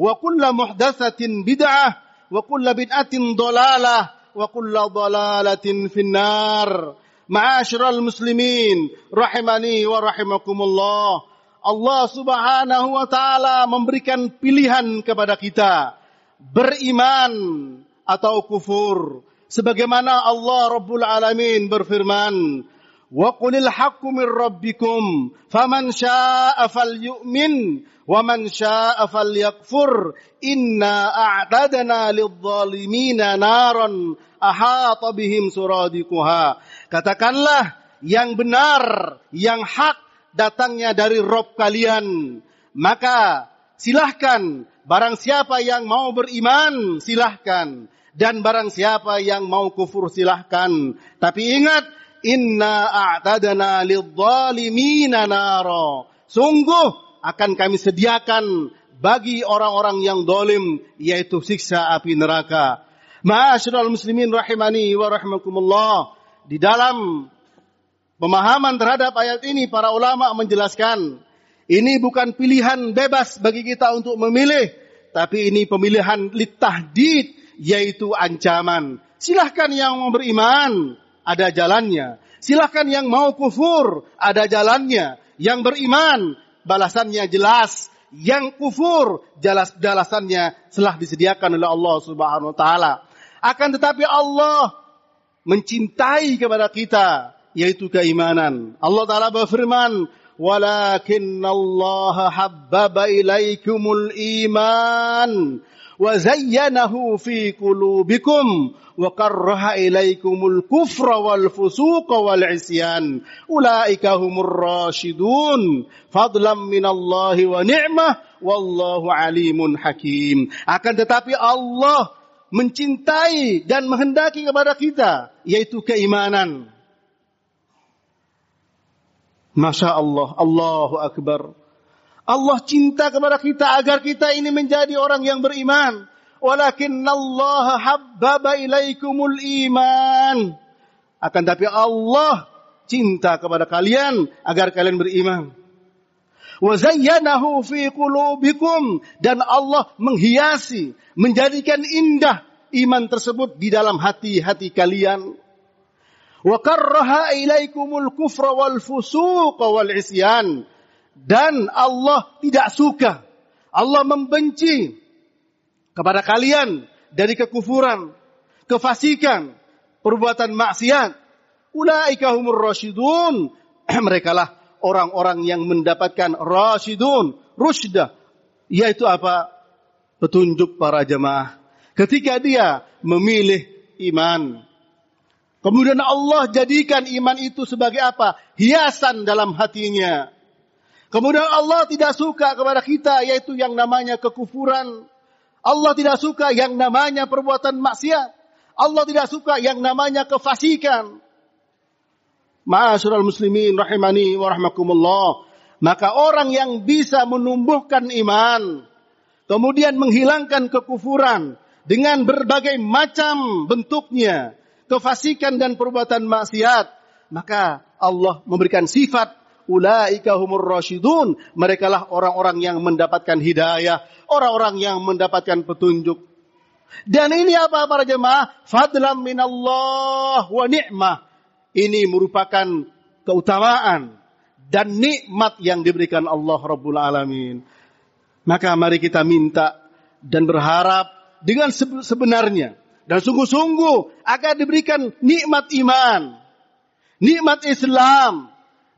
wa kulla muhdatsatin bid'ah wa kulla bid'atin dhalalah wa kulla dhalalatin finnar. Ma'asyiral muslimin, rahimani wa rahimakumullah. Allah Subhanahu wa taala memberikan pilihan kepada kita beriman atau kufur. Sebagaimana Allah Rabbul Alamin berfirman, wa qulil haqqu min rabbikum faman syaa'a falyu'min wa syaa'a falyakfur inna a'tadna lidh-dhalimina ahata bihim suradiquha katakanlah yang benar yang hak datangnya dari Rob kalian. Maka silahkan barang siapa yang mau beriman silahkan. Dan barang siapa yang mau kufur silahkan. Tapi ingat Inna a'tadana lidzalimina nara. Sungguh akan kami sediakan bagi orang-orang yang dolim yaitu siksa api neraka. Ma'asyiral muslimin rahimani wa rahimakumullah. Di dalam pemahaman terhadap ayat ini para ulama menjelaskan ini bukan pilihan bebas bagi kita untuk memilih, tapi ini pemilihan litahdid yaitu ancaman. Silahkan yang beriman, ada jalannya. Silahkan yang mau kufur, ada jalannya. Yang beriman, balasannya jelas. Yang kufur, jelas balasannya telah disediakan oleh Allah Subhanahu wa taala. Akan tetapi Allah mencintai kepada kita yaitu keimanan. Allah taala berfirman, "Walakin Allah habbaba ilaikumul iman wa zayyanahu fi qulubikum wa karraha ilaikumul kufra wal fusuqa wal isyan ulaika humur rasyidun fadlam minallahi wa ni'mah wallahu alimun hakim akan tetapi Allah mencintai dan menghendaki kepada kita yaitu keimanan. Masya Allah, Allahu Akbar. Allah cinta kepada kita agar kita ini menjadi orang yang beriman. Walakin Allah habbaba ilaikumul iman. Akan tapi Allah cinta kepada kalian agar kalian beriman. Wa zayyanahu fi qulubikum dan Allah menghiasi, menjadikan indah iman tersebut di dalam hati-hati kalian. Wa karraha ilaikumul kufra wal fusuq wal isyan. Dan Allah tidak suka. Allah membenci kepada kalian dari kekufuran, kefasikan, perbuatan maksiat. Ulaika humur rasyidun. Mereka lah orang-orang yang mendapatkan rasyidun, rusdah. Yaitu apa? Petunjuk para jemaah. Ketika dia memilih iman. Kemudian Allah jadikan iman itu sebagai apa? Hiasan dalam hatinya. Kemudian Allah tidak suka kepada kita yaitu yang namanya kekufuran, Allah tidak suka yang namanya perbuatan maksiat. Allah tidak suka yang namanya kefasikan. Ma'asyiral muslimin rahimani wa rahmakumullah. Maka orang yang bisa menumbuhkan iman, kemudian menghilangkan kekufuran, dengan berbagai macam bentuknya, kefasikan dan perbuatan maksiat, maka Allah memberikan sifat ulaika humur rasyidun. Mereka lah orang-orang yang mendapatkan hidayah, orang-orang yang mendapatkan petunjuk. Dan ini apa para jemaah? Fadlam minallah wa ni'mah. Ini merupakan keutamaan dan nikmat yang diberikan Allah Rabbul Alamin. Maka mari kita minta dan berharap dengan sebenarnya dan sungguh-sungguh agar diberikan nikmat iman, nikmat Islam,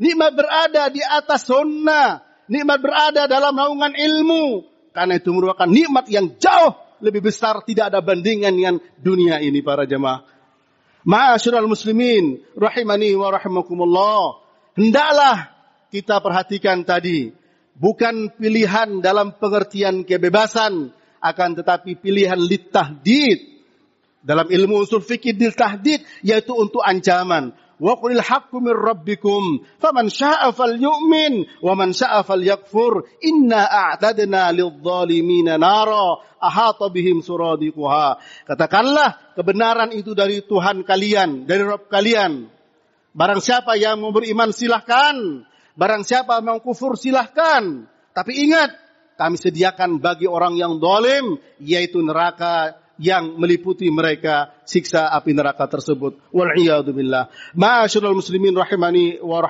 nikmat berada di atas sunnah, nikmat berada dalam naungan ilmu. Karena itu merupakan nikmat yang jauh lebih besar, tidak ada bandingan dengan dunia ini para jemaah. Ma'asyiral muslimin, rahimani wa rahimakumullah. Hendaklah kita perhatikan tadi, bukan pilihan dalam pengertian kebebasan, akan tetapi pilihan litahdid. Dalam ilmu usul fikih tahdid yaitu untuk ancaman. Wa qulil haqqu min rabbikum faman syaa'a falyu'min wa man syaa'a falyakfur inna a'tadna lidh-dhalimina nara ahata bihim suradiquha. Katakanlah kebenaran itu dari Tuhan kalian, dari Rabb kalian. Barang siapa yang mau beriman silahkan. Barang siapa mau kufur silahkan. Tapi ingat, kami sediakan bagi orang yang dolim, yaitu neraka yang meliputi mereka siksa api neraka tersebut. Wal'iyadzubillah. Ma'asyiral muslimin rahimani wa.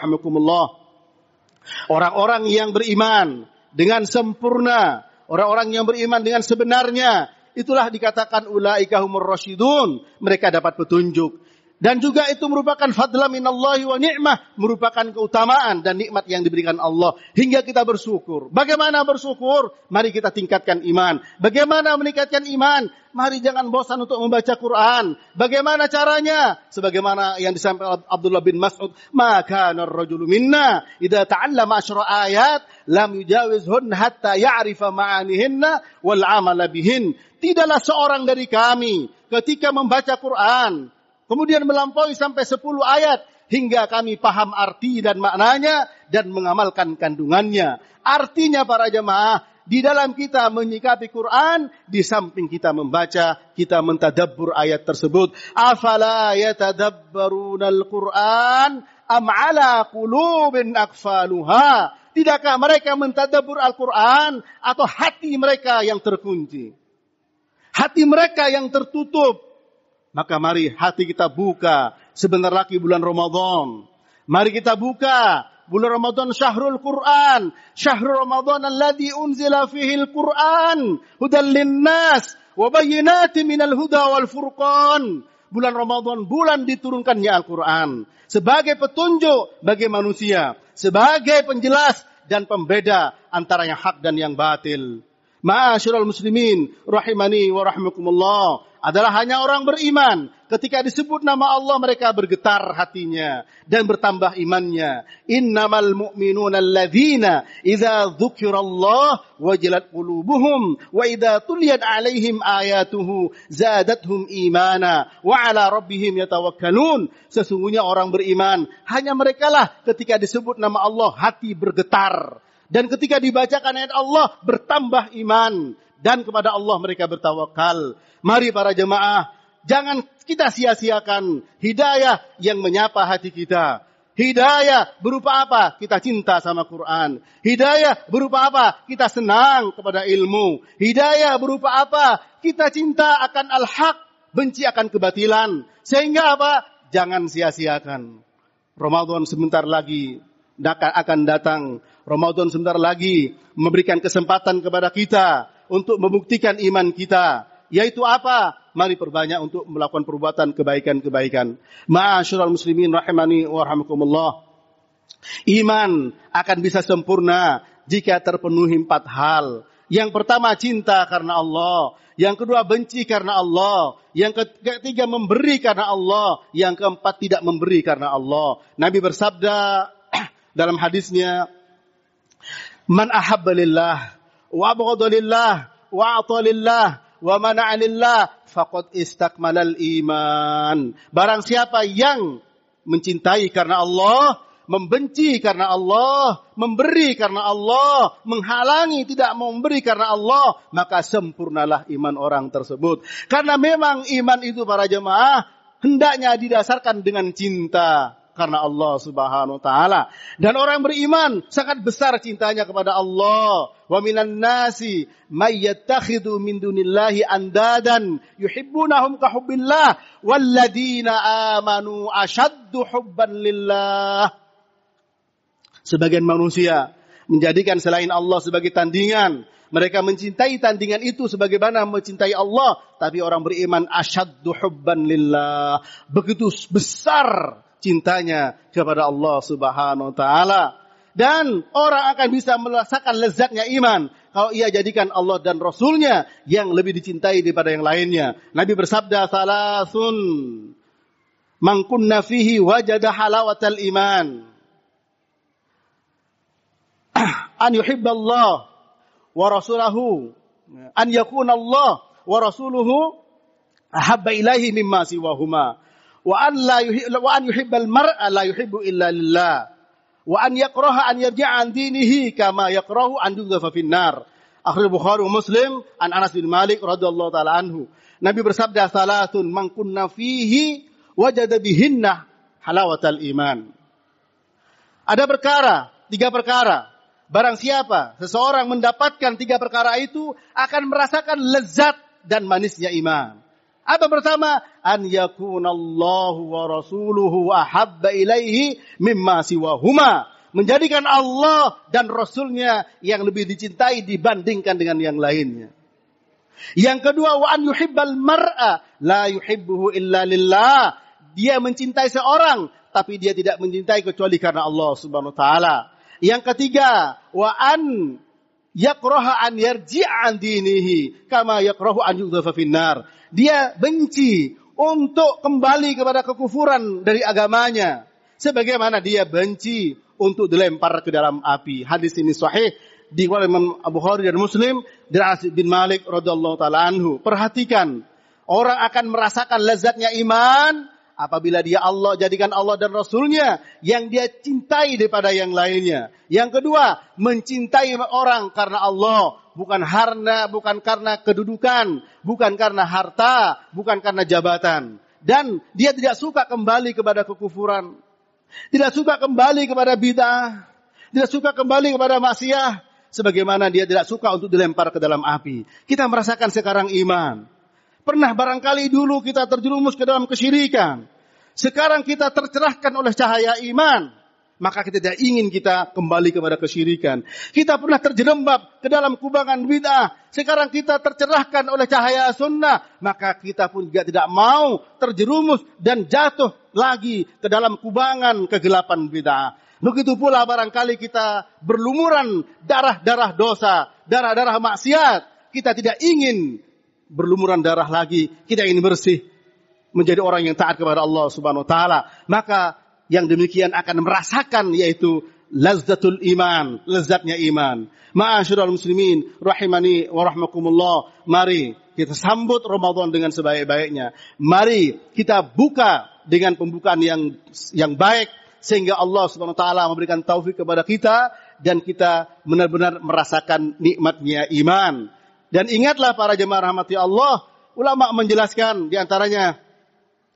Orang-orang yang beriman dengan sempurna Orang-orang yang beriman dengan sebenarnya, itulah dikatakan ulaika humur rasyidun. Mereka dapat petunjuk. Dan juga itu merupakan fadla minallahi wa ni'mah. Merupakan keutamaan dan nikmat yang diberikan Allah. Hingga kita bersyukur. Bagaimana bersyukur? Mari kita tingkatkan iman. Bagaimana meningkatkan iman? Mari jangan bosan untuk membaca Quran. Bagaimana caranya? Sebagaimana yang disampaikan Abdullah bin Mas'ud. Maka rajulu minna. Ida ta'allama asyra ayat. Lam yujawizhun hatta ya'rifa ma'anihinna. Wal amala bihin. Tidaklah seorang dari kami. Ketika membaca Quran Kemudian melampaui sampai 10 ayat hingga kami paham arti dan maknanya dan mengamalkan kandungannya. Artinya para jemaah, di dalam kita menyikapi Quran, di samping kita membaca, kita mentadabbur ayat tersebut. Afala yatadabbaruna al-Quran am ala qulubin akfaluha. Tidakkah mereka mentadabbur Al-Quran atau hati mereka yang terkunci? Hati mereka yang tertutup maka mari hati kita buka. Sebentar lagi bulan Ramadan. Mari kita buka. Bulan Ramadan syahrul Quran. Syahrul Ramadan alladhi unzila fihi al-Quran. Hudan linnas. Wabayinati minal huda wal furqan. Bulan Ramadan, bulan diturunkannya Al-Quran. Sebagai petunjuk bagi manusia. Sebagai penjelas dan pembeda antara yang hak dan yang batil. Ma'asyiral muslimin rahimani wa rahimakumullah adalah hanya orang beriman. Ketika disebut nama Allah mereka bergetar hatinya dan bertambah imannya. Innamal mu'minuna alladzina idza dzukirallah wajilat qulubuhum wa idza tuliyat alaihim ayatuhu zadatuhum imana wa ala rabbihim yatawakkalun. Sesungguhnya orang beriman hanya merekalah ketika disebut nama Allah hati bergetar dan ketika dibacakan ayat Allah bertambah iman dan kepada Allah mereka bertawakal. Mari para jemaah, jangan kita sia-siakan hidayah yang menyapa hati kita. Hidayah berupa apa? Kita cinta sama Quran. Hidayah berupa apa? Kita senang kepada ilmu. Hidayah berupa apa? Kita cinta akan al-haq, benci akan kebatilan. Sehingga apa? Jangan sia-siakan. Ramadan sebentar lagi akan datang. Ramadan sebentar lagi memberikan kesempatan kepada kita untuk membuktikan iman kita. Yaitu apa? Mari perbanyak untuk melakukan perbuatan kebaikan-kebaikan. Ma'asyiral muslimin rahimani wa. Iman akan bisa sempurna jika terpenuhi empat hal. Yang pertama cinta karena Allah. Yang kedua benci karena Allah. Yang ketiga memberi karena Allah. Yang keempat tidak memberi karena Allah. Nabi bersabda dalam hadisnya, Man ahabba lillah wa lillah wa lillah wa mana'a lillah faqad istakmalal iman. Barang siapa yang mencintai karena Allah membenci karena Allah, memberi karena Allah, menghalangi tidak memberi karena Allah, maka sempurnalah iman orang tersebut. Karena memang iman itu para jemaah hendaknya didasarkan dengan cinta karena Allah Subhanahu wa taala. Dan orang beriman sangat besar cintanya kepada Allah. Wa minan nasi may yattakhidhu min dunillahi andadan yuhibbunahum ka hubbillah amanu ashaddu hubban lillah. Sebagian manusia menjadikan selain Allah sebagai tandingan. Mereka mencintai tandingan itu sebagaimana mencintai Allah. Tapi orang beriman asyaddu hubban lillah. Begitu besar cintanya kepada Allah Subhanahu wa taala. Dan orang akan bisa merasakan lezatnya iman kalau ia jadikan Allah dan Rasulnya yang lebih dicintai daripada yang lainnya. Nabi bersabda, "Salasun man kunna fihi wajada halawatal iman." An yuhibballah wa rasulahu an yakuna Allah wa rasuluhu ahabba ilaihi mimma siwahuma wa an la wa an yuhibbal mar'a la yuhibbu illa lillah. Wa an yakraha an yarji'a an dinihi kama yakrahu an yudhafa fin nar akhir Bukhari Muslim an Anas bin Malik radhiyallahu taala anhu. Nabi bersabda salatun man kunna fihi wajada bihinna halawatal iman. Ada perkara tiga perkara. Barang siapa seseorang mendapatkan tiga perkara itu akan merasakan lezat dan manisnya iman apa pertama? An yakunallahu wa rasuluhu ahabba ilaihi mimma siwahuma. Menjadikan Allah dan Rasulnya yang lebih dicintai dibandingkan dengan yang lainnya. Yang kedua, wa an yuhibbal mar'a la yuhibbuhu illa lillah. Dia mencintai seorang, tapi dia tidak mencintai kecuali karena Allah subhanahu wa ta'ala. Yang ketiga, wa an yakraha an yarji'an dinihi kama yakrahu an yudhafa finnar dia benci untuk kembali kepada kekufuran dari agamanya. Sebagaimana dia benci untuk dilempar ke dalam api. Hadis ini sahih di Imam Abu Khari dan Muslim dari Anas bin Malik radhiyallahu taala anhu. Perhatikan, orang akan merasakan lezatnya iman apabila dia Allah jadikan Allah dan Rasulnya yang dia cintai daripada yang lainnya. Yang kedua, mencintai orang karena Allah, bukan karena bukan karena kedudukan, bukan karena harta, bukan karena jabatan. Dan dia tidak suka kembali kepada kekufuran. Tidak suka kembali kepada bid'ah. Tidak suka kembali kepada maksiat. Sebagaimana dia tidak suka untuk dilempar ke dalam api. Kita merasakan sekarang iman. Pernah barangkali dulu kita terjerumus ke dalam kesyirikan. Sekarang kita tercerahkan oleh cahaya iman. Maka kita tidak ingin kita kembali kepada kesyirikan. Kita pernah terjerembab ke dalam kubangan bid'ah. Sekarang kita tercerahkan oleh cahaya sunnah. Maka kita pun juga tidak mau terjerumus dan jatuh lagi ke dalam kubangan kegelapan bid'ah. Begitu pula barangkali kita berlumuran darah-darah dosa, darah-darah maksiat. Kita tidak ingin berlumuran darah lagi. Kita ingin bersih. Menjadi orang yang taat kepada Allah subhanahu wa ta'ala. Maka yang demikian akan merasakan yaitu lazzatul iman. Lezatnya iman. Ma'asyiral muslimin. Rahimani wa rahmakumullah. Mari kita sambut Ramadan dengan sebaik-baiknya. Mari kita buka dengan pembukaan yang yang baik sehingga Allah Subhanahu wa taala memberikan taufik kepada kita dan kita benar-benar merasakan nikmatnya iman. Dan ingatlah para jemaah rahmati Allah, ulama menjelaskan di antaranya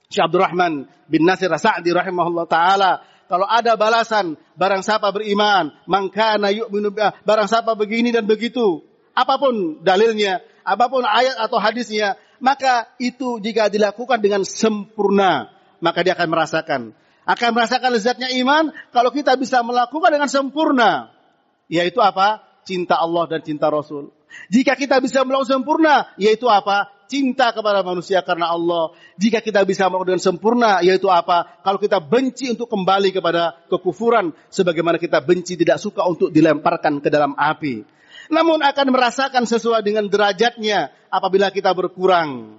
Syekh Abdurrahman bin Nasir Sa'di rahimahullah taala kalau ada balasan barang siapa beriman, mangkana yu'minu barang siapa begini dan begitu, apa pun dalilnya, apa pun ayat atau hadisnya, maka itu jika dilakukan dengan sempurna, maka dia akan merasakan akan merasakan lezatnya iman kalau kita bisa melakukan dengan sempurna. Yaitu apa? Cinta Allah dan cinta Rasul. Jika kita bisa melakukan sempurna, yaitu apa? Cinta kepada manusia karena Allah. Jika kita bisa melakukan dengan sempurna, yaitu apa? Kalau kita benci untuk kembali kepada kekufuran, sebagaimana kita benci tidak suka untuk dilemparkan ke dalam api. Namun akan merasakan sesuai dengan derajatnya apabila kita berkurang.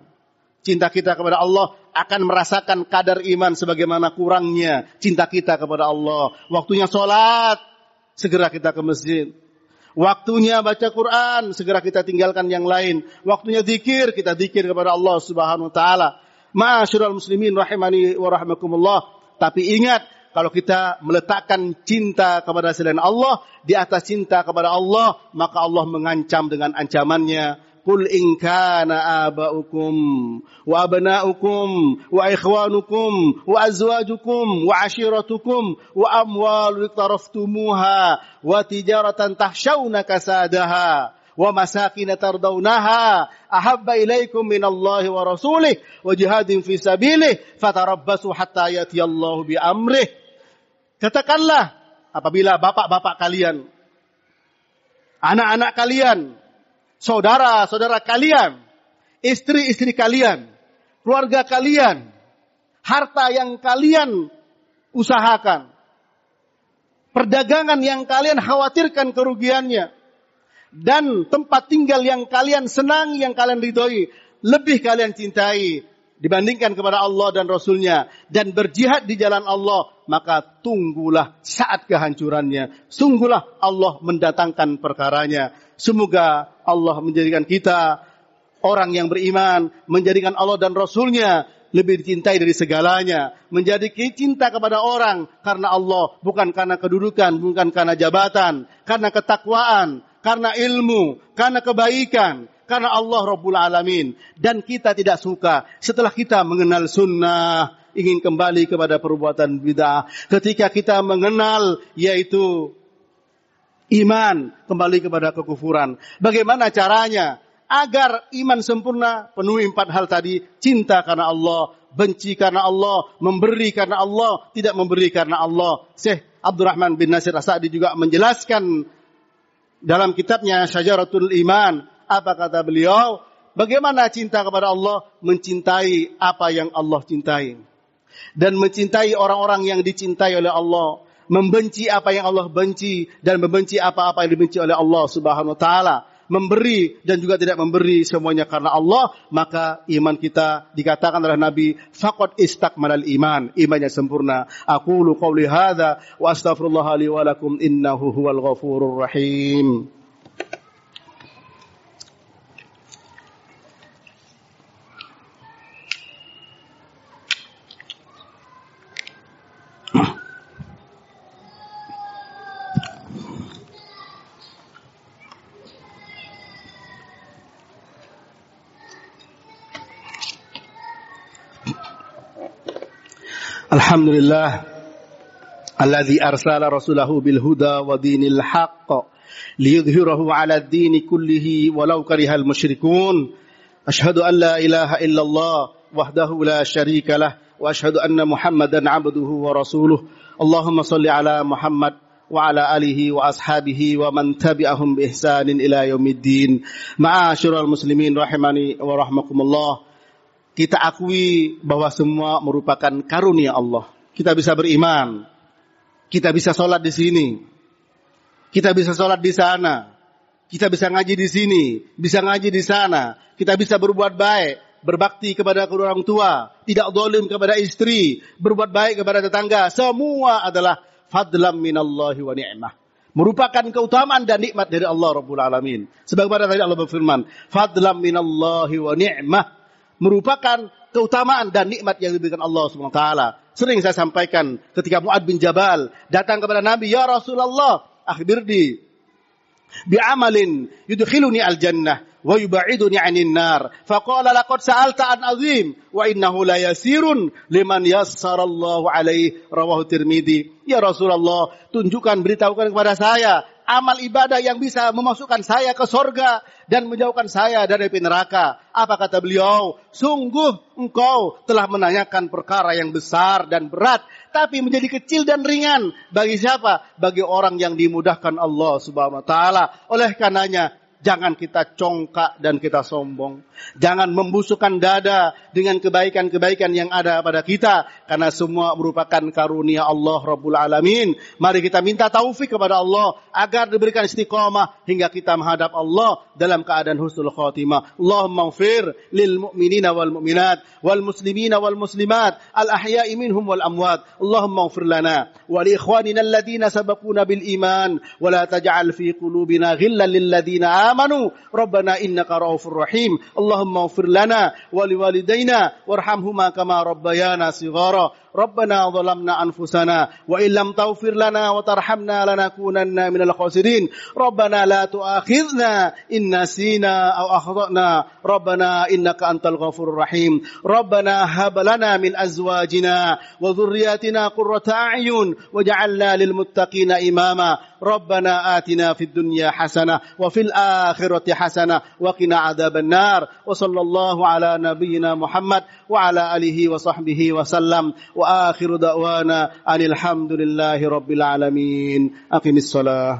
Cinta kita kepada Allah akan merasakan kadar iman sebagaimana kurangnya cinta kita kepada Allah. Waktunya sholat, segera kita ke masjid. Waktunya baca Quran, segera kita tinggalkan yang lain. Waktunya zikir, kita zikir kepada Allah Subhanahu wa taala. Ma'asyiral muslimin rahimani wa rahimakumullah. Tapi ingat, kalau kita meletakkan cinta kepada selain Allah di atas cinta kepada Allah, maka Allah mengancam dengan ancamannya. Wa azwajukum wa ashiratukum wa amwal iqtaraftumuha wa tijaratan tahshawna kasadaha wa masakin tardawnaha ahabba ilaikum minallahi wa rasulih wa jihadin fi sabilih fatarabbasu hatta yatiyallahu bi amrih katakanlah apabila bapak-bapak kalian anak-anak kalian saudara-saudara kalian, istri-istri kalian, keluarga kalian, harta yang kalian usahakan, perdagangan yang kalian khawatirkan kerugiannya, dan tempat tinggal yang kalian senang, yang kalian ridhoi, lebih kalian cintai dibandingkan kepada Allah dan Rasulnya dan berjihad di jalan Allah, maka tunggulah saat kehancurannya. Sungguhlah Allah mendatangkan perkaranya. Semoga Allah menjadikan kita orang yang beriman, menjadikan Allah dan Rasulnya lebih dicintai dari segalanya. Menjadi cinta kepada orang karena Allah, bukan karena kedudukan, bukan karena jabatan, karena ketakwaan, karena ilmu, karena kebaikan, karena Allah Rabbul Alamin. Dan kita tidak suka setelah kita mengenal sunnah, ingin kembali kepada perbuatan bid'ah. Ketika kita mengenal yaitu iman kembali kepada kekufuran. Bagaimana caranya? Agar iman sempurna penuhi empat hal tadi. Cinta karena Allah benci karena Allah memberi karena Allah tidak memberi karena Allah. Syekh Abdurrahman bin Nasir Asadi juga menjelaskan dalam kitabnya Syajaratul Iman apa kata beliau? Bagaimana cinta kepada Allah? Mencintai apa yang Allah cintai dan mencintai orang-orang yang dicintai oleh Allah membenci apa yang Allah benci dan membenci apa-apa yang dibenci oleh Allah Subhanahu wa taala, memberi dan juga tidak memberi semuanya karena Allah, maka iman kita dikatakan oleh Nabi faqad istakmalal iman, imannya sempurna. Aku qauli hadza wa astaghfirullah li wa lakum innahu huwal ghafurur rahim. وعلى آله وأصحابه ومن تبعهم بإحسان إلى يوم الدين معاشر المسلمين رحمني ورحمكم الله kita akui bahwa semua merupakan karunia Allah kita bisa beriman, kita bisa sholat di sini, kita bisa sholat di sana, kita bisa ngaji di sini, bisa ngaji di sana, kita bisa berbuat baik, berbakti kepada kedua orang tua, tidak dolim kepada istri, berbuat baik kepada tetangga, semua adalah fadlam minallahi wa ni'mah. Merupakan keutamaan dan nikmat dari Allah Rabbul Alamin. Sebagaimana tadi Allah berfirman, fadlam minallahi wa ni'mah. Merupakan keutamaan dan nikmat yang diberikan Allah Subhanahu taala. Sering saya sampaikan ketika Muad bin Jabal datang kepada Nabi, "Ya Rasulullah, akhbirni bi amalin yudkhiluni al jannah wa yubaiduni 'anil nar." Faqala laqad sa'alta an azim wa innahu la yasirun liman yassara Allah alaihi rawahu Tirmidzi. Ya Rasulullah, tunjukkan beritahukan kepada saya amal ibadah yang bisa memasukkan saya ke sorga dan menjauhkan saya dari api neraka. Apa kata beliau? Sungguh engkau telah menanyakan perkara yang besar dan berat, tapi menjadi kecil dan ringan. Bagi siapa? Bagi orang yang dimudahkan Allah subhanahu wa ta'ala. Oleh karenanya, Jangan kita congkak dan kita sombong. Jangan membusukkan dada dengan kebaikan-kebaikan yang ada pada kita. Karena semua merupakan karunia Allah Rabbul Alamin. Mari kita minta taufik kepada Allah. Agar diberikan istiqamah hingga kita menghadap Allah dalam keadaan husnul khatimah. Allahumma ufir lil mu'minina wal mu'minat. Wal muslimina wal muslimat. Al ahya'i minhum wal amwat. Allahumma ufir lana. Wa li ikhwanina alladhina sabakuna bil iman. Wa la taj'al fi qulubina ghillan lil ladhina آمنوا ربنا إنك رؤوف رحيم اللهم اغفر لنا ولوالدينا وارحمهما كما ربيانا صغارا ربنا ظلمنا أنفسنا وإن لم تغفر لنا وترحمنا لنكونن من الخاسرين. ربنا لا تؤاخذنا إن نسينا أو أخطأنا. ربنا إنك أنت الغفور الرحيم. ربنا هب لنا من أزواجنا وذرياتنا قرة أعين وجعلنا للمتقين إماما. ربنا آتنا في الدنيا حسنة وفي الآخرة حسنة وقنا عذاب النار. وصلى الله على نبينا محمد وعلى آله وصحبه وسلم. وآخر دعوانا أن الحمد لله رب العالمين. أقم الصلاة.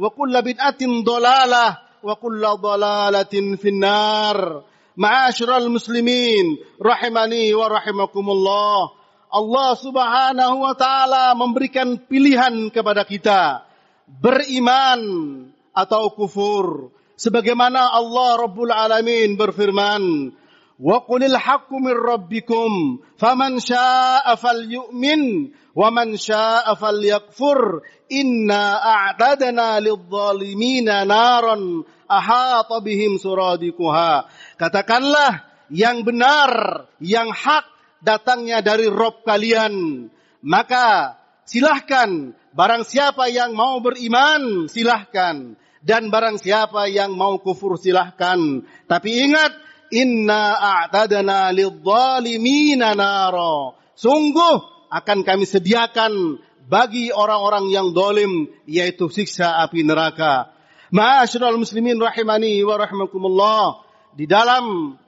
wa kulla bid'atin dolalah wa kulla dolalatin finnar. Ma'asyiral muslimin, rahimani wa rahimakumullah. Allah Subhanahu wa taala memberikan pilihan kepada kita beriman atau kufur. Sebagaimana Allah Rabbul Alamin berfirman, "Wa qulil haqqu min rabbikum, faman syaa'a falyu'min وَمَنْ شَاءَ syaa'a إِنَّا أَعْتَدَنَا a'tadna نَارًا أَحَاطَ بِهِمْ سُرَادِكُهَا katakanlah yang benar yang hak datangnya dari Rob kalian. Maka silahkan barang siapa yang mau beriman silahkan. Dan barang siapa yang mau kufur silahkan. Tapi ingat إِنَّا أَعْتَدَنَا sungguh akan kami sediakan bagi orang-orang yang dolim yaitu siksa api neraka. Ma'asyiral muslimin rahimani wa rahimakumullah. Di dalam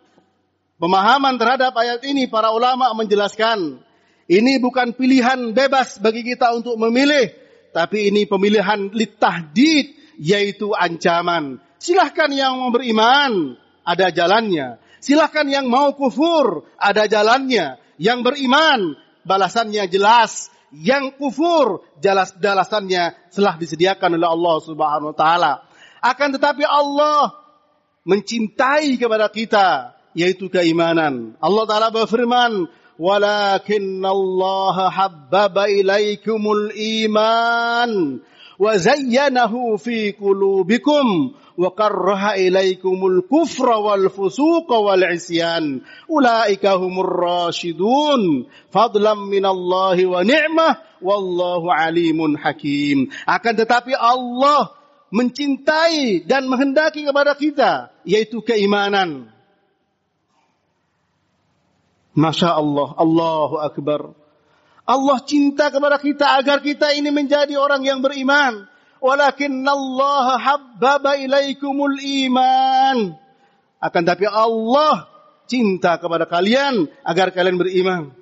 pemahaman terhadap ayat ini para ulama menjelaskan ini bukan pilihan bebas bagi kita untuk memilih, tapi ini pemilihan litahdid yaitu ancaman. Silahkan yang beriman, ada jalannya. Silahkan yang mau kufur, ada jalannya. Yang beriman, balasannya jelas. Yang kufur, jelas balasannya telah disediakan oleh Allah Subhanahu wa taala. Akan tetapi Allah mencintai kepada kita yaitu keimanan. Allah taala berfirman, "Walakin Allah habbaba ilaikumul iman wa zayyanahu fi qulubikum wa karraha ilaikumul kufra wal fusuqa wal isyan ulaika humur rasyidun fadlan minallahi wa ni'mah wallahu alimun hakim akan tetapi Allah mencintai dan menghendaki kepada kita yaitu keimanan. Masya Allah, Allahu Akbar. Allah cinta kepada kita agar kita ini menjadi orang yang beriman. Walakin Allah habbaba ilaikumul iman. Akan tapi Allah cinta kepada kalian agar kalian beriman.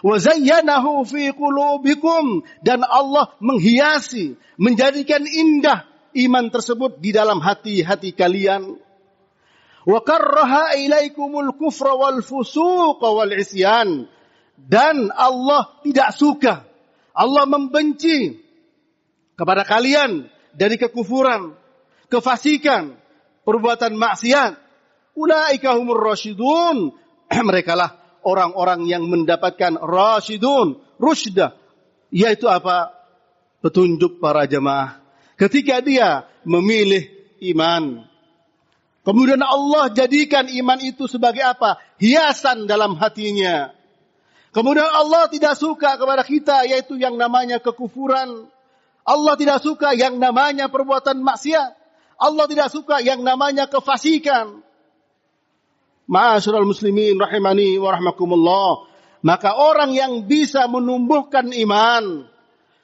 Wa zayyanahu fi qulubikum dan Allah menghiasi, menjadikan indah iman tersebut di dalam hati-hati kalian. Wa karraha ilaikumul kufra wal fusuq wal isyan. Dan Allah tidak suka. Allah membenci kepada kalian dari kekufuran, kefasikan, perbuatan maksiat. Ulaika humur rasyidun. Mereka lah orang-orang yang mendapatkan rasyidun, rusdah, yaitu apa? Petunjuk para jemaah. Ketika dia memilih iman. Kemudian Allah jadikan iman itu sebagai apa? Hiasan dalam hatinya. Kemudian Allah tidak suka kepada kita yaitu yang namanya kekufuran. Allah tidak suka yang namanya perbuatan maksiat. Allah tidak suka yang namanya kefasikan. Ma'asyiral muslimin rahimani wa rahmakumullah. Maka orang yang bisa menumbuhkan iman,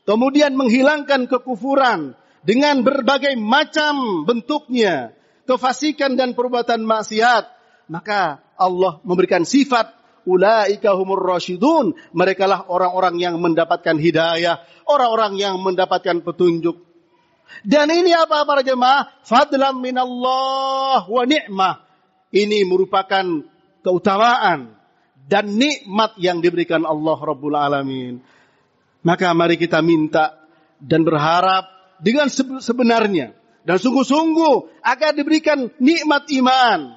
kemudian menghilangkan kekufuran dengan berbagai macam bentuknya, kefasikan dan perbuatan maksiat, maka Allah memberikan sifat ulaika humur rasyidun. Mereka lah orang-orang yang mendapatkan hidayah, orang-orang yang mendapatkan petunjuk. Dan ini apa para jemaah? Fadlam minallah wa ni'mah ini merupakan keutamaan dan nikmat yang diberikan Allah Rabbul Alamin. Maka mari kita minta dan berharap dengan sebenarnya dan sungguh-sungguh agar diberikan nikmat iman,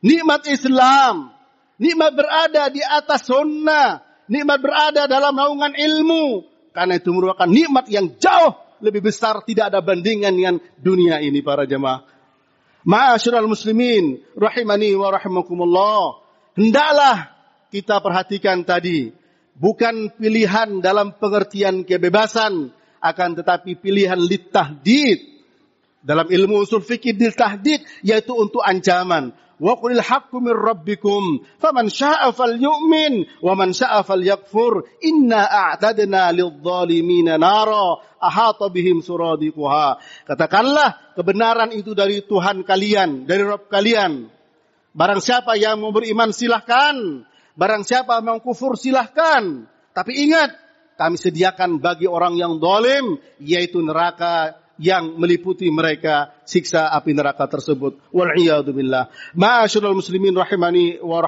nikmat Islam, nikmat berada di atas sunnah, nikmat berada dalam naungan ilmu. Karena itu merupakan nikmat yang jauh lebih besar, tidak ada bandingan dengan dunia ini para jemaah. Ma'asyiral muslimin rahimani wa rahimakumullah. Hendaklah kita perhatikan tadi bukan pilihan dalam pengertian kebebasan akan tetapi pilihan litahdid. Dalam ilmu usul fikih litahdid yaitu untuk ancaman. Wa qulil haqqu min rabbikum faman syaa'a falyu'min wa man syaa'a falyakfur. Inna a'tadna lidh-dhalimina nara ahata bihim suradiquha. Katakanlah kebenaran itu dari Tuhan kalian dari Rabb kalian. Barang siapa yang mau beriman silahkan. Barang siapa mau kufur silahkan. Tapi ingat kami sediakan bagi orang yang dolim yaitu neraka yang meliputi mereka siksa api neraka tersebut. Wal billah. Muslimin rahimani wa.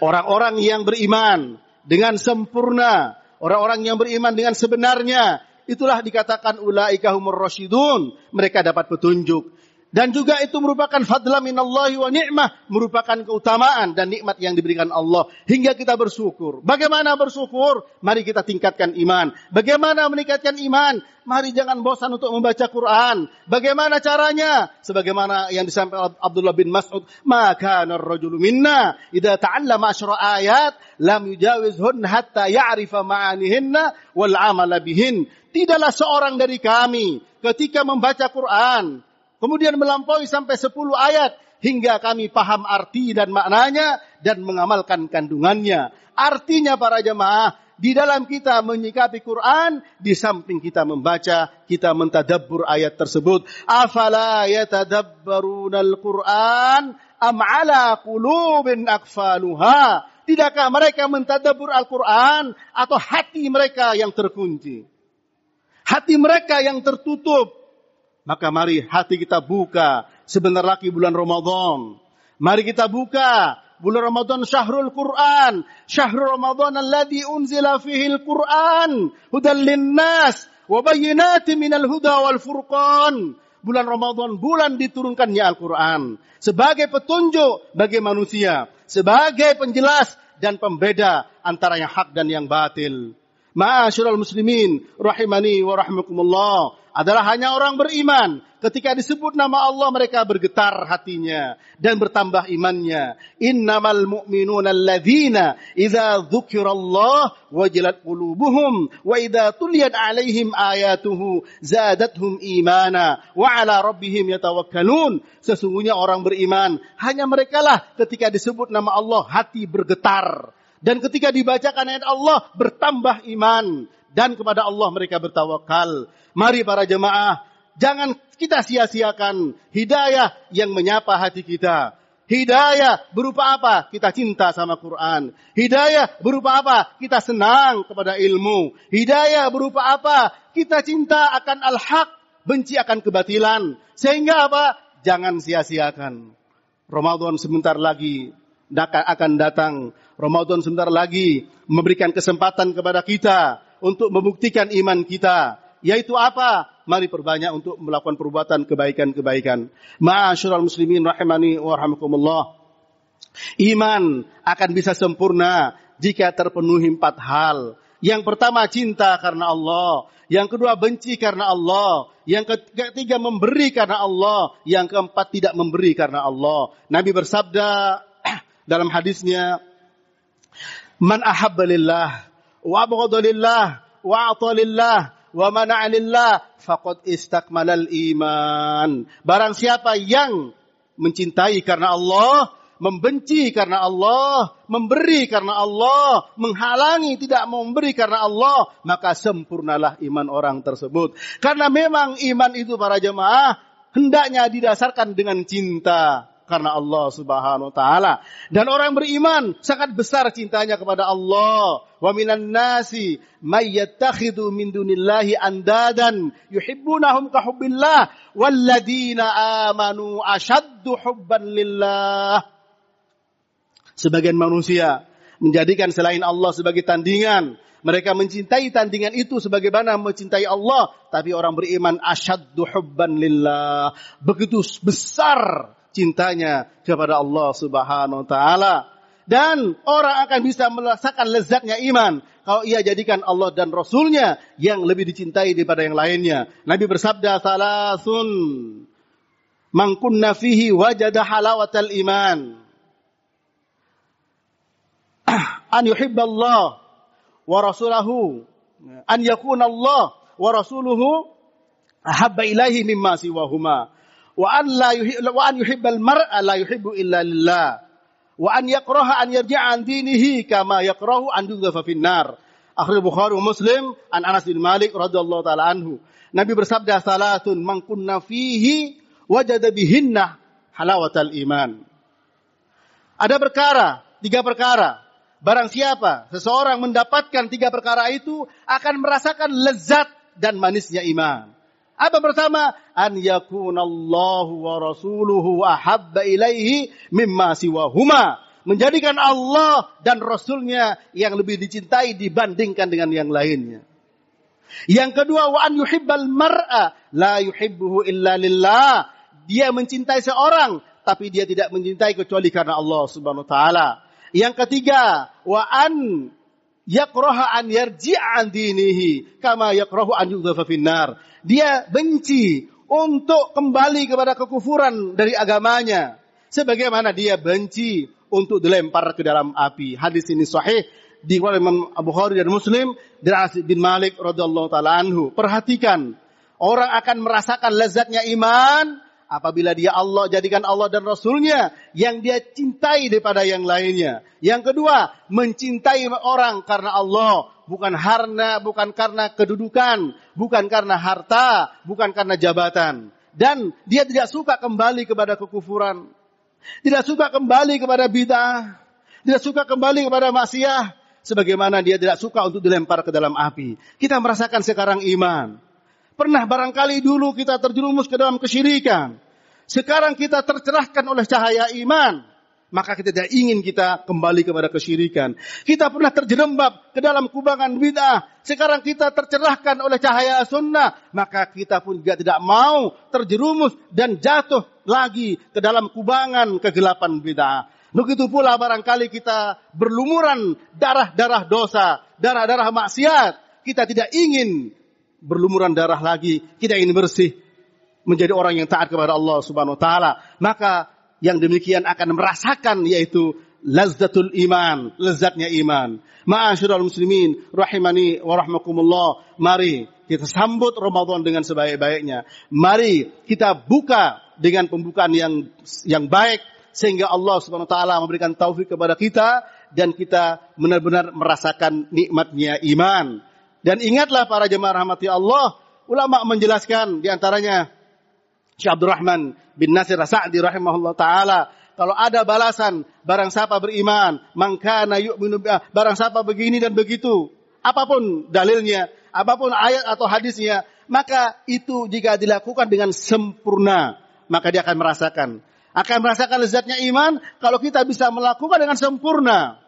Orang-orang yang beriman dengan sempurna, orang-orang yang beriman dengan sebenarnya, itulah dikatakan ulaika humur rasyidun, mereka dapat petunjuk. Dan juga itu merupakan fadla minallahi wa ni'mah. Merupakan keutamaan dan nikmat yang diberikan Allah. Hingga kita bersyukur. Bagaimana bersyukur? Mari kita tingkatkan iman. Bagaimana meningkatkan iman? Mari jangan bosan untuk membaca Quran. Bagaimana caranya? Sebagaimana yang disampaikan Abdullah bin Mas'ud. Maka rajulu minna. Ida ta'allama asyra ayat. Lam yujawizhun hatta ya'rifa ma'anihinna. Wal amala bihin. Tidaklah seorang dari kami ketika membaca Quran Kemudian melampaui sampai 10 ayat hingga kami paham arti dan maknanya dan mengamalkan kandungannya. Artinya para jemaah, di dalam kita menyikapi Quran, di samping kita membaca, kita mentadabbur ayat tersebut. Afala yatadabbarunal Quran am ala qulubin akfaluha? Tidakkah mereka mentadabbur Al-Quran atau hati mereka yang terkunci? Hati mereka yang tertutup. Maka mari hati kita buka sebentar lagi bulan Ramadan. Mari kita buka bulan Ramadan syahrul Quran, syahrul Ramadan alladhi unzila fihi al-Quran hudan linnas wa bayyinatin minal huda wal furqan. Bulan Ramadan bulan diturunkannya Al-Quran sebagai petunjuk bagi manusia, sebagai penjelas dan pembeda antara yang hak dan yang batil. Ma'asyiral muslimin rahimani wa rahimakumullah adalah hanya orang beriman Ketika disebut nama Allah mereka bergetar hatinya dan bertambah imannya. Innamal mu'minuna alladzina idza dzukirallah wajilat qulubuhum wa idza tuliyat alaihim ayatuhu zadatuhum imana wa ala rabbihim yatawakkalun. Sesungguhnya orang beriman hanya merekalah ketika disebut nama Allah hati bergetar dan ketika dibacakan ayat Allah bertambah iman dan kepada Allah mereka bertawakal. Mari para jemaah Jangan kita sia-siakan hidayah yang menyapa hati kita. Hidayah berupa apa? Kita cinta sama Quran. Hidayah berupa apa? Kita senang kepada ilmu. Hidayah berupa apa? Kita cinta akan al-haq, benci akan kebatilan. Sehingga apa? Jangan sia-siakan. Ramadan sebentar lagi akan datang. Ramadan sebentar lagi memberikan kesempatan kepada kita untuk membuktikan iman kita. Yaitu apa? Mari perbanyak untuk melakukan perbuatan kebaikan-kebaikan. Ma'asyiral muslimin rahimani wa rahmakumullah. Iman akan bisa sempurna jika terpenuhi empat hal. Yang pertama cinta karena Allah. Yang kedua benci karena Allah. Yang ketiga memberi karena Allah. Yang keempat tidak memberi karena Allah. Nabi bersabda dalam hadisnya, Man ahabba lillah, wa abghadha lillah, wa lillah, wa mana'alillah faqad istakmalal iman. Barang siapa yang mencintai karena Allah, membenci karena Allah, memberi karena Allah, menghalangi tidak memberi karena Allah, maka sempurnalah iman orang tersebut. Karena memang iman itu para jemaah hendaknya didasarkan dengan cinta karena Allah Subhanahu wa taala. Dan orang beriman sangat besar cintanya kepada Allah. Wa minan nasi may yattakhidhu min dunillahi andadan yuhibbunahum ka hubbillah walladzina amanu ashaddu hubban lillah. Sebagian manusia menjadikan selain Allah sebagai tandingan. Mereka mencintai tandingan itu sebagaimana mencintai Allah. Tapi orang beriman asyaddu hubban lillah. Begitu besar cintanya kepada Allah Subhanahu wa taala. Dan orang akan bisa merasakan lezatnya iman kalau ia jadikan Allah dan Rasulnya yang lebih dicintai daripada yang lainnya. Nabi bersabda, "Salasun man kunna fihi wajada halawatal iman." An yuhibballah wa rasulahu an yakuna Allah wa rasuluhu ahabba ilaihi mimma siwahuma wa an la wa an yuhibbal mar'a la yuhibbu illa lillah. Wa an yakraha an yarji'a an dinihi kama yakrahu an yudhafa finnar Akhir Bukhari Muslim an Anas bin Malik radhiyallahu taala anhu. Nabi bersabda salatun man kunna fihi wajada bihinna halawatal iman. Ada perkara tiga perkara. Barang siapa seseorang mendapatkan tiga perkara itu akan merasakan lezat dan manisnya iman apa pertama? An yakunallahu wa rasuluhu ahabba ilaihi mimma siwahuma. Menjadikan Allah dan Rasulnya yang lebih dicintai dibandingkan dengan yang lainnya. Yang kedua, wa an yuhibbal mar'a la yuhibbuhu illa lillah. Dia mencintai seorang, tapi dia tidak mencintai kecuali karena Allah subhanahu wa ta'ala. Yang ketiga, wa an yakraha an yarji'an dinihi kama yakrahu an yudhafa finnar dia benci untuk kembali kepada kekufuran dari agamanya. Sebagaimana dia benci untuk dilempar ke dalam api. Hadis ini sahih di Imam Abu Khari dan Muslim dari Asyid bin Malik radhiyallahu taala. Perhatikan, orang akan merasakan lezatnya iman apabila dia Allah jadikan Allah dan Rasulnya yang dia cintai daripada yang lainnya. Yang kedua, mencintai orang karena Allah, bukan karena bukan karena kedudukan, bukan karena harta, bukan karena jabatan. Dan dia tidak suka kembali kepada kekufuran. Tidak suka kembali kepada bid'ah. Tidak suka kembali kepada maksiat. Sebagaimana dia tidak suka untuk dilempar ke dalam api. Kita merasakan sekarang iman. Pernah barangkali dulu kita terjerumus ke dalam kesyirikan. Sekarang kita tercerahkan oleh cahaya iman. Maka kita tidak ingin kita kembali kepada kesyirikan. Kita pernah terjerembab ke dalam kubangan bid'ah. Sekarang kita tercerahkan oleh cahaya sunnah. Maka kita pun juga tidak mau terjerumus dan jatuh lagi ke dalam kubangan kegelapan bid'ah. Begitu pula barangkali kita berlumuran darah-darah dosa, darah-darah maksiat. Kita tidak ingin berlumuran darah lagi, kita ingin bersih menjadi orang yang taat kepada Allah Subhanahu wa taala, maka yang demikian akan merasakan yaitu lazzatul iman, lezatnya iman. Ma'asyiral muslimin rahimani wa rahmakumullah. Mari kita sambut Ramadan dengan sebaik-baiknya. Mari kita buka dengan pembukaan yang yang baik sehingga Allah Subhanahu wa taala memberikan taufik kepada kita dan kita benar-benar merasakan nikmatnya iman. Dan ingatlah para jemaah rahmati Allah, ulama menjelaskan di antaranya Syekh Abdurrahman bin Nasir Sa'di rahimahullah taala kalau ada balasan barang siapa beriman, maka yu'minu barang siapa begini dan begitu, apa pun dalilnya, apa pun ayat atau hadisnya, maka itu jika dilakukan dengan sempurna, maka dia akan merasakan akan merasakan lezatnya iman kalau kita bisa melakukan dengan sempurna.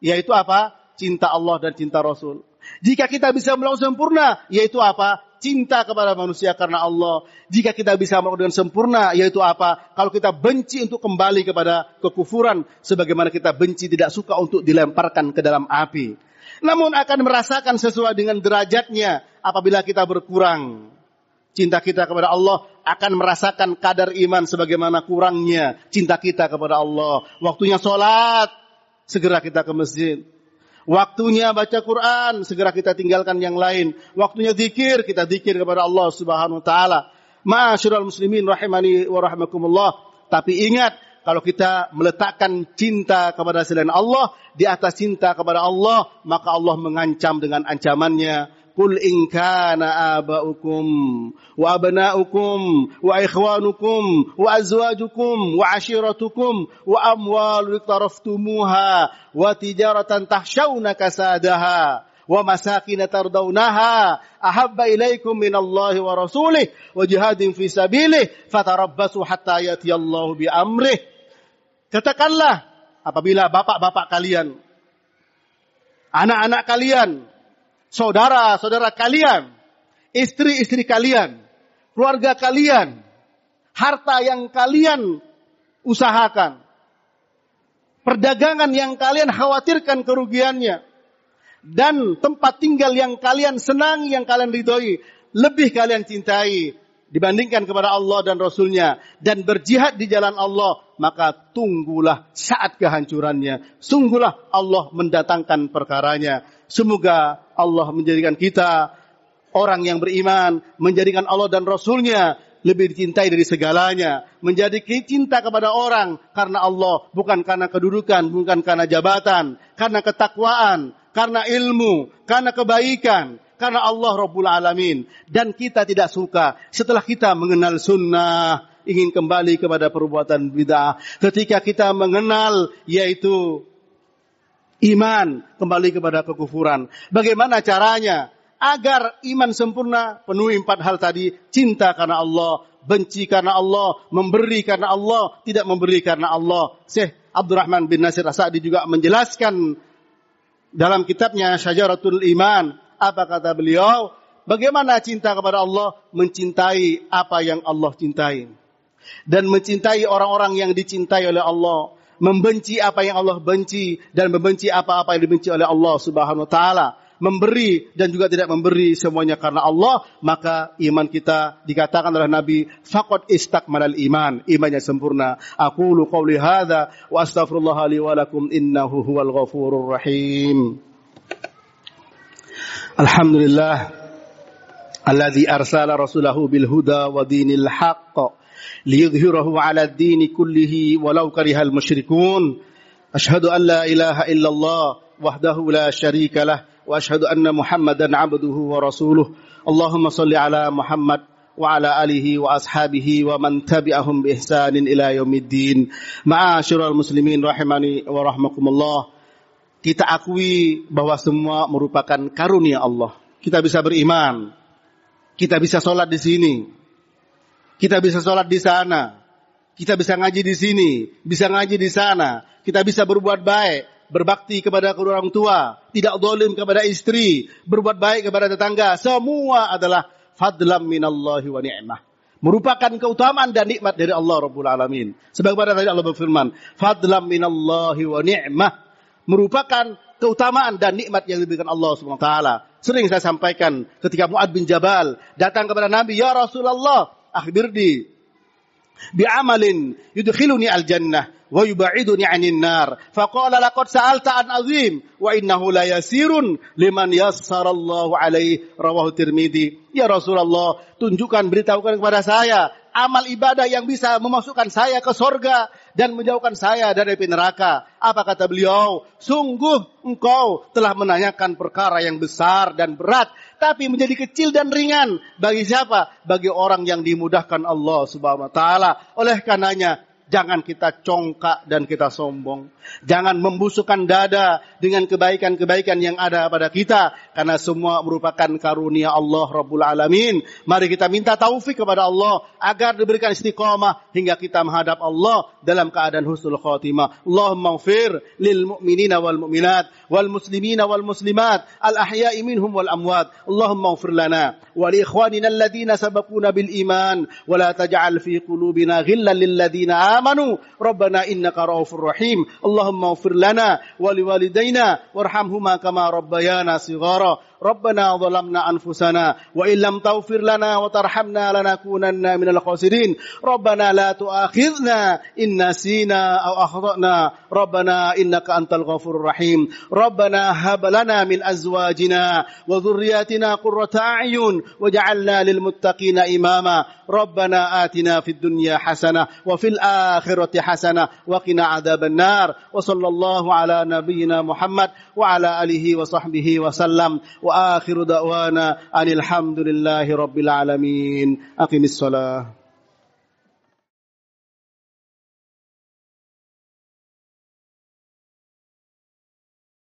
Yaitu apa? Cinta Allah dan cinta Rasul. Jika kita bisa melakukan sempurna, yaitu apa? Cinta kepada manusia karena Allah. Jika kita bisa melakukan dengan sempurna, yaitu apa? Kalau kita benci untuk kembali kepada kekufuran, sebagaimana kita benci tidak suka untuk dilemparkan ke dalam api. Namun akan merasakan sesuai dengan derajatnya apabila kita berkurang. Cinta kita kepada Allah akan merasakan kadar iman sebagaimana kurangnya cinta kita kepada Allah. Waktunya sholat, segera kita ke masjid. Waktunya baca Quran, segera kita tinggalkan yang lain. Waktunya zikir, kita zikir kepada Allah Subhanahu wa taala. Masyarul muslimin rahimani wa rahimakumullah. Tapi ingat, kalau kita meletakkan cinta kepada selain Allah di atas cinta kepada Allah, maka Allah mengancam dengan ancamannya. Wa ashiratukum wa amwal iqtaraftumuha wa tijaratan tahshawna kasadaha wa masakin tardawnaha ahabba ilaikum min Allah wa rasulih wa jihadin fi sabilih fatarabbasu hatta yati Allah bi amrih katakanlah apabila bapak-bapak kalian anak-anak kalian saudara-saudara kalian, istri-istri kalian, keluarga kalian, harta yang kalian usahakan, perdagangan yang kalian khawatirkan kerugiannya, dan tempat tinggal yang kalian senang, yang kalian ridhoi, lebih kalian cintai dibandingkan kepada Allah dan Rasulnya dan berjihad di jalan Allah, maka tunggulah saat kehancurannya. Sungguhlah Allah mendatangkan perkaranya. Semoga Allah menjadikan kita orang yang beriman, menjadikan Allah dan Rasulnya lebih dicintai dari segalanya. Menjadi cinta kepada orang karena Allah, bukan karena kedudukan, bukan karena jabatan, karena ketakwaan, karena ilmu, karena kebaikan, karena Allah Rabbul Alamin. Dan kita tidak suka setelah kita mengenal sunnah, ingin kembali kepada perbuatan bid'ah. Ketika kita mengenal yaitu iman kembali kepada kekufuran. Bagaimana caranya? Agar iman sempurna penuhi empat hal tadi. Cinta karena Allah, benci karena Allah, memberi karena Allah, tidak memberi karena Allah. Syekh Abdurrahman bin Nasir Asadi juga menjelaskan dalam kitabnya Syajaratul Iman. Apa kata beliau? Bagaimana cinta kepada Allah? Mencintai apa yang Allah cintai. Dan mencintai orang-orang yang dicintai oleh Allah membenci apa yang Allah benci dan membenci apa-apa yang dibenci oleh Allah Subhanahu wa taala, memberi dan juga tidak memberi semuanya karena Allah, maka iman kita dikatakan oleh Nabi faqad istakmalal iman, imannya sempurna. Aku lu qauli hadza wa astaghfirullah li wa lakum innahu huwal ghafurur rahim. Alhamdulillah alladzi arsala rasulahu bil huda wa dinil haqq ليظهره على الدين كله ولو كره المشركون أشهد أن لا إله إلا الله وحده لا شريك له وأشهد أن محمدا عبده ورسوله اللهم صل على محمد وعلى آله وأصحابه ومن تبعهم بإحسان إلى يوم الدين معاشر المسلمين رحمني ورحمكم الله kita akui bahwa semua merupakan karunia Allah. Kita bisa beriman, kita bisa sholat di sini, kita bisa sholat di sana, kita bisa ngaji di sini, bisa ngaji di sana, kita bisa berbuat baik, berbakti kepada kedua orang tua, tidak dolim kepada istri, berbuat baik kepada tetangga, semua adalah fadlam minallahi wa ni'mah. Merupakan keutamaan dan nikmat dari Allah Rabbul Alamin. Sebagaimana tadi Allah berfirman, fadlam minallahi wa ni'mah. Merupakan keutamaan dan nikmat yang diberikan Allah Subhanahu wa taala. Sering saya sampaikan ketika Muad bin Jabal datang kepada Nabi, "Ya Rasulullah, akhbirni bi amalin yudkhiluni al-jannah wa yubaiduni 'anil nar." Faqala laqad sa'alta an azim wa innahu la yasirun liman yassarallahu alaihi rawahu Tirmidzi. Ya Rasulullah, tunjukkan beritahukan kepada saya amal ibadah yang bisa memasukkan saya ke sorga dan menjauhkan saya dari api neraka. Apa kata beliau? Sungguh engkau telah menanyakan perkara yang besar dan berat, tapi menjadi kecil dan ringan. Bagi siapa? Bagi orang yang dimudahkan Allah subhanahu wa ta'ala. Oleh karenanya, Jangan kita congkak dan kita sombong. Jangan membusukkan dada dengan kebaikan-kebaikan yang ada pada kita. Karena semua merupakan karunia Allah Rabbul Alamin. Mari kita minta taufik kepada Allah. Agar diberikan istiqamah hingga kita menghadap Allah dalam keadaan husnul khatimah. Allahumma ufir lil mu'minina wal mu'minat. Wal muslimina wal muslimat. Al ahya'i minhum wal amwat. Allahumma ufir lana. Wa li ikhwanina alladhina sabakuna bil iman. Wa la taj'al fi qulubina ghillan lil ladhina آمنوا ربنا إنك رؤوف رحيم اللهم اغفر لنا ولوالدينا وارحمهما كما ربيانا صغارا ربنا ظلمنا أنفسنا وإن لم تغفر لنا وترحمنا لنكونن من الخاسرين ربنا لا تؤاخذنا إن نسينا أو أخطأنا ربنا إنك أنت الغفور الرحيم ربنا هب لنا من أزواجنا وذرياتنا قرة أعين وجعلنا للمتقين إماما ربنا آتنا في الدنيا حسنة وفي الآخرة حسنة وقنا عذاب النار وصلى الله على نبينا محمد وعلى آله وصحبه وسلم وآخر دعوانا أن الحمد لله رب العالمين. أقم الصلاة.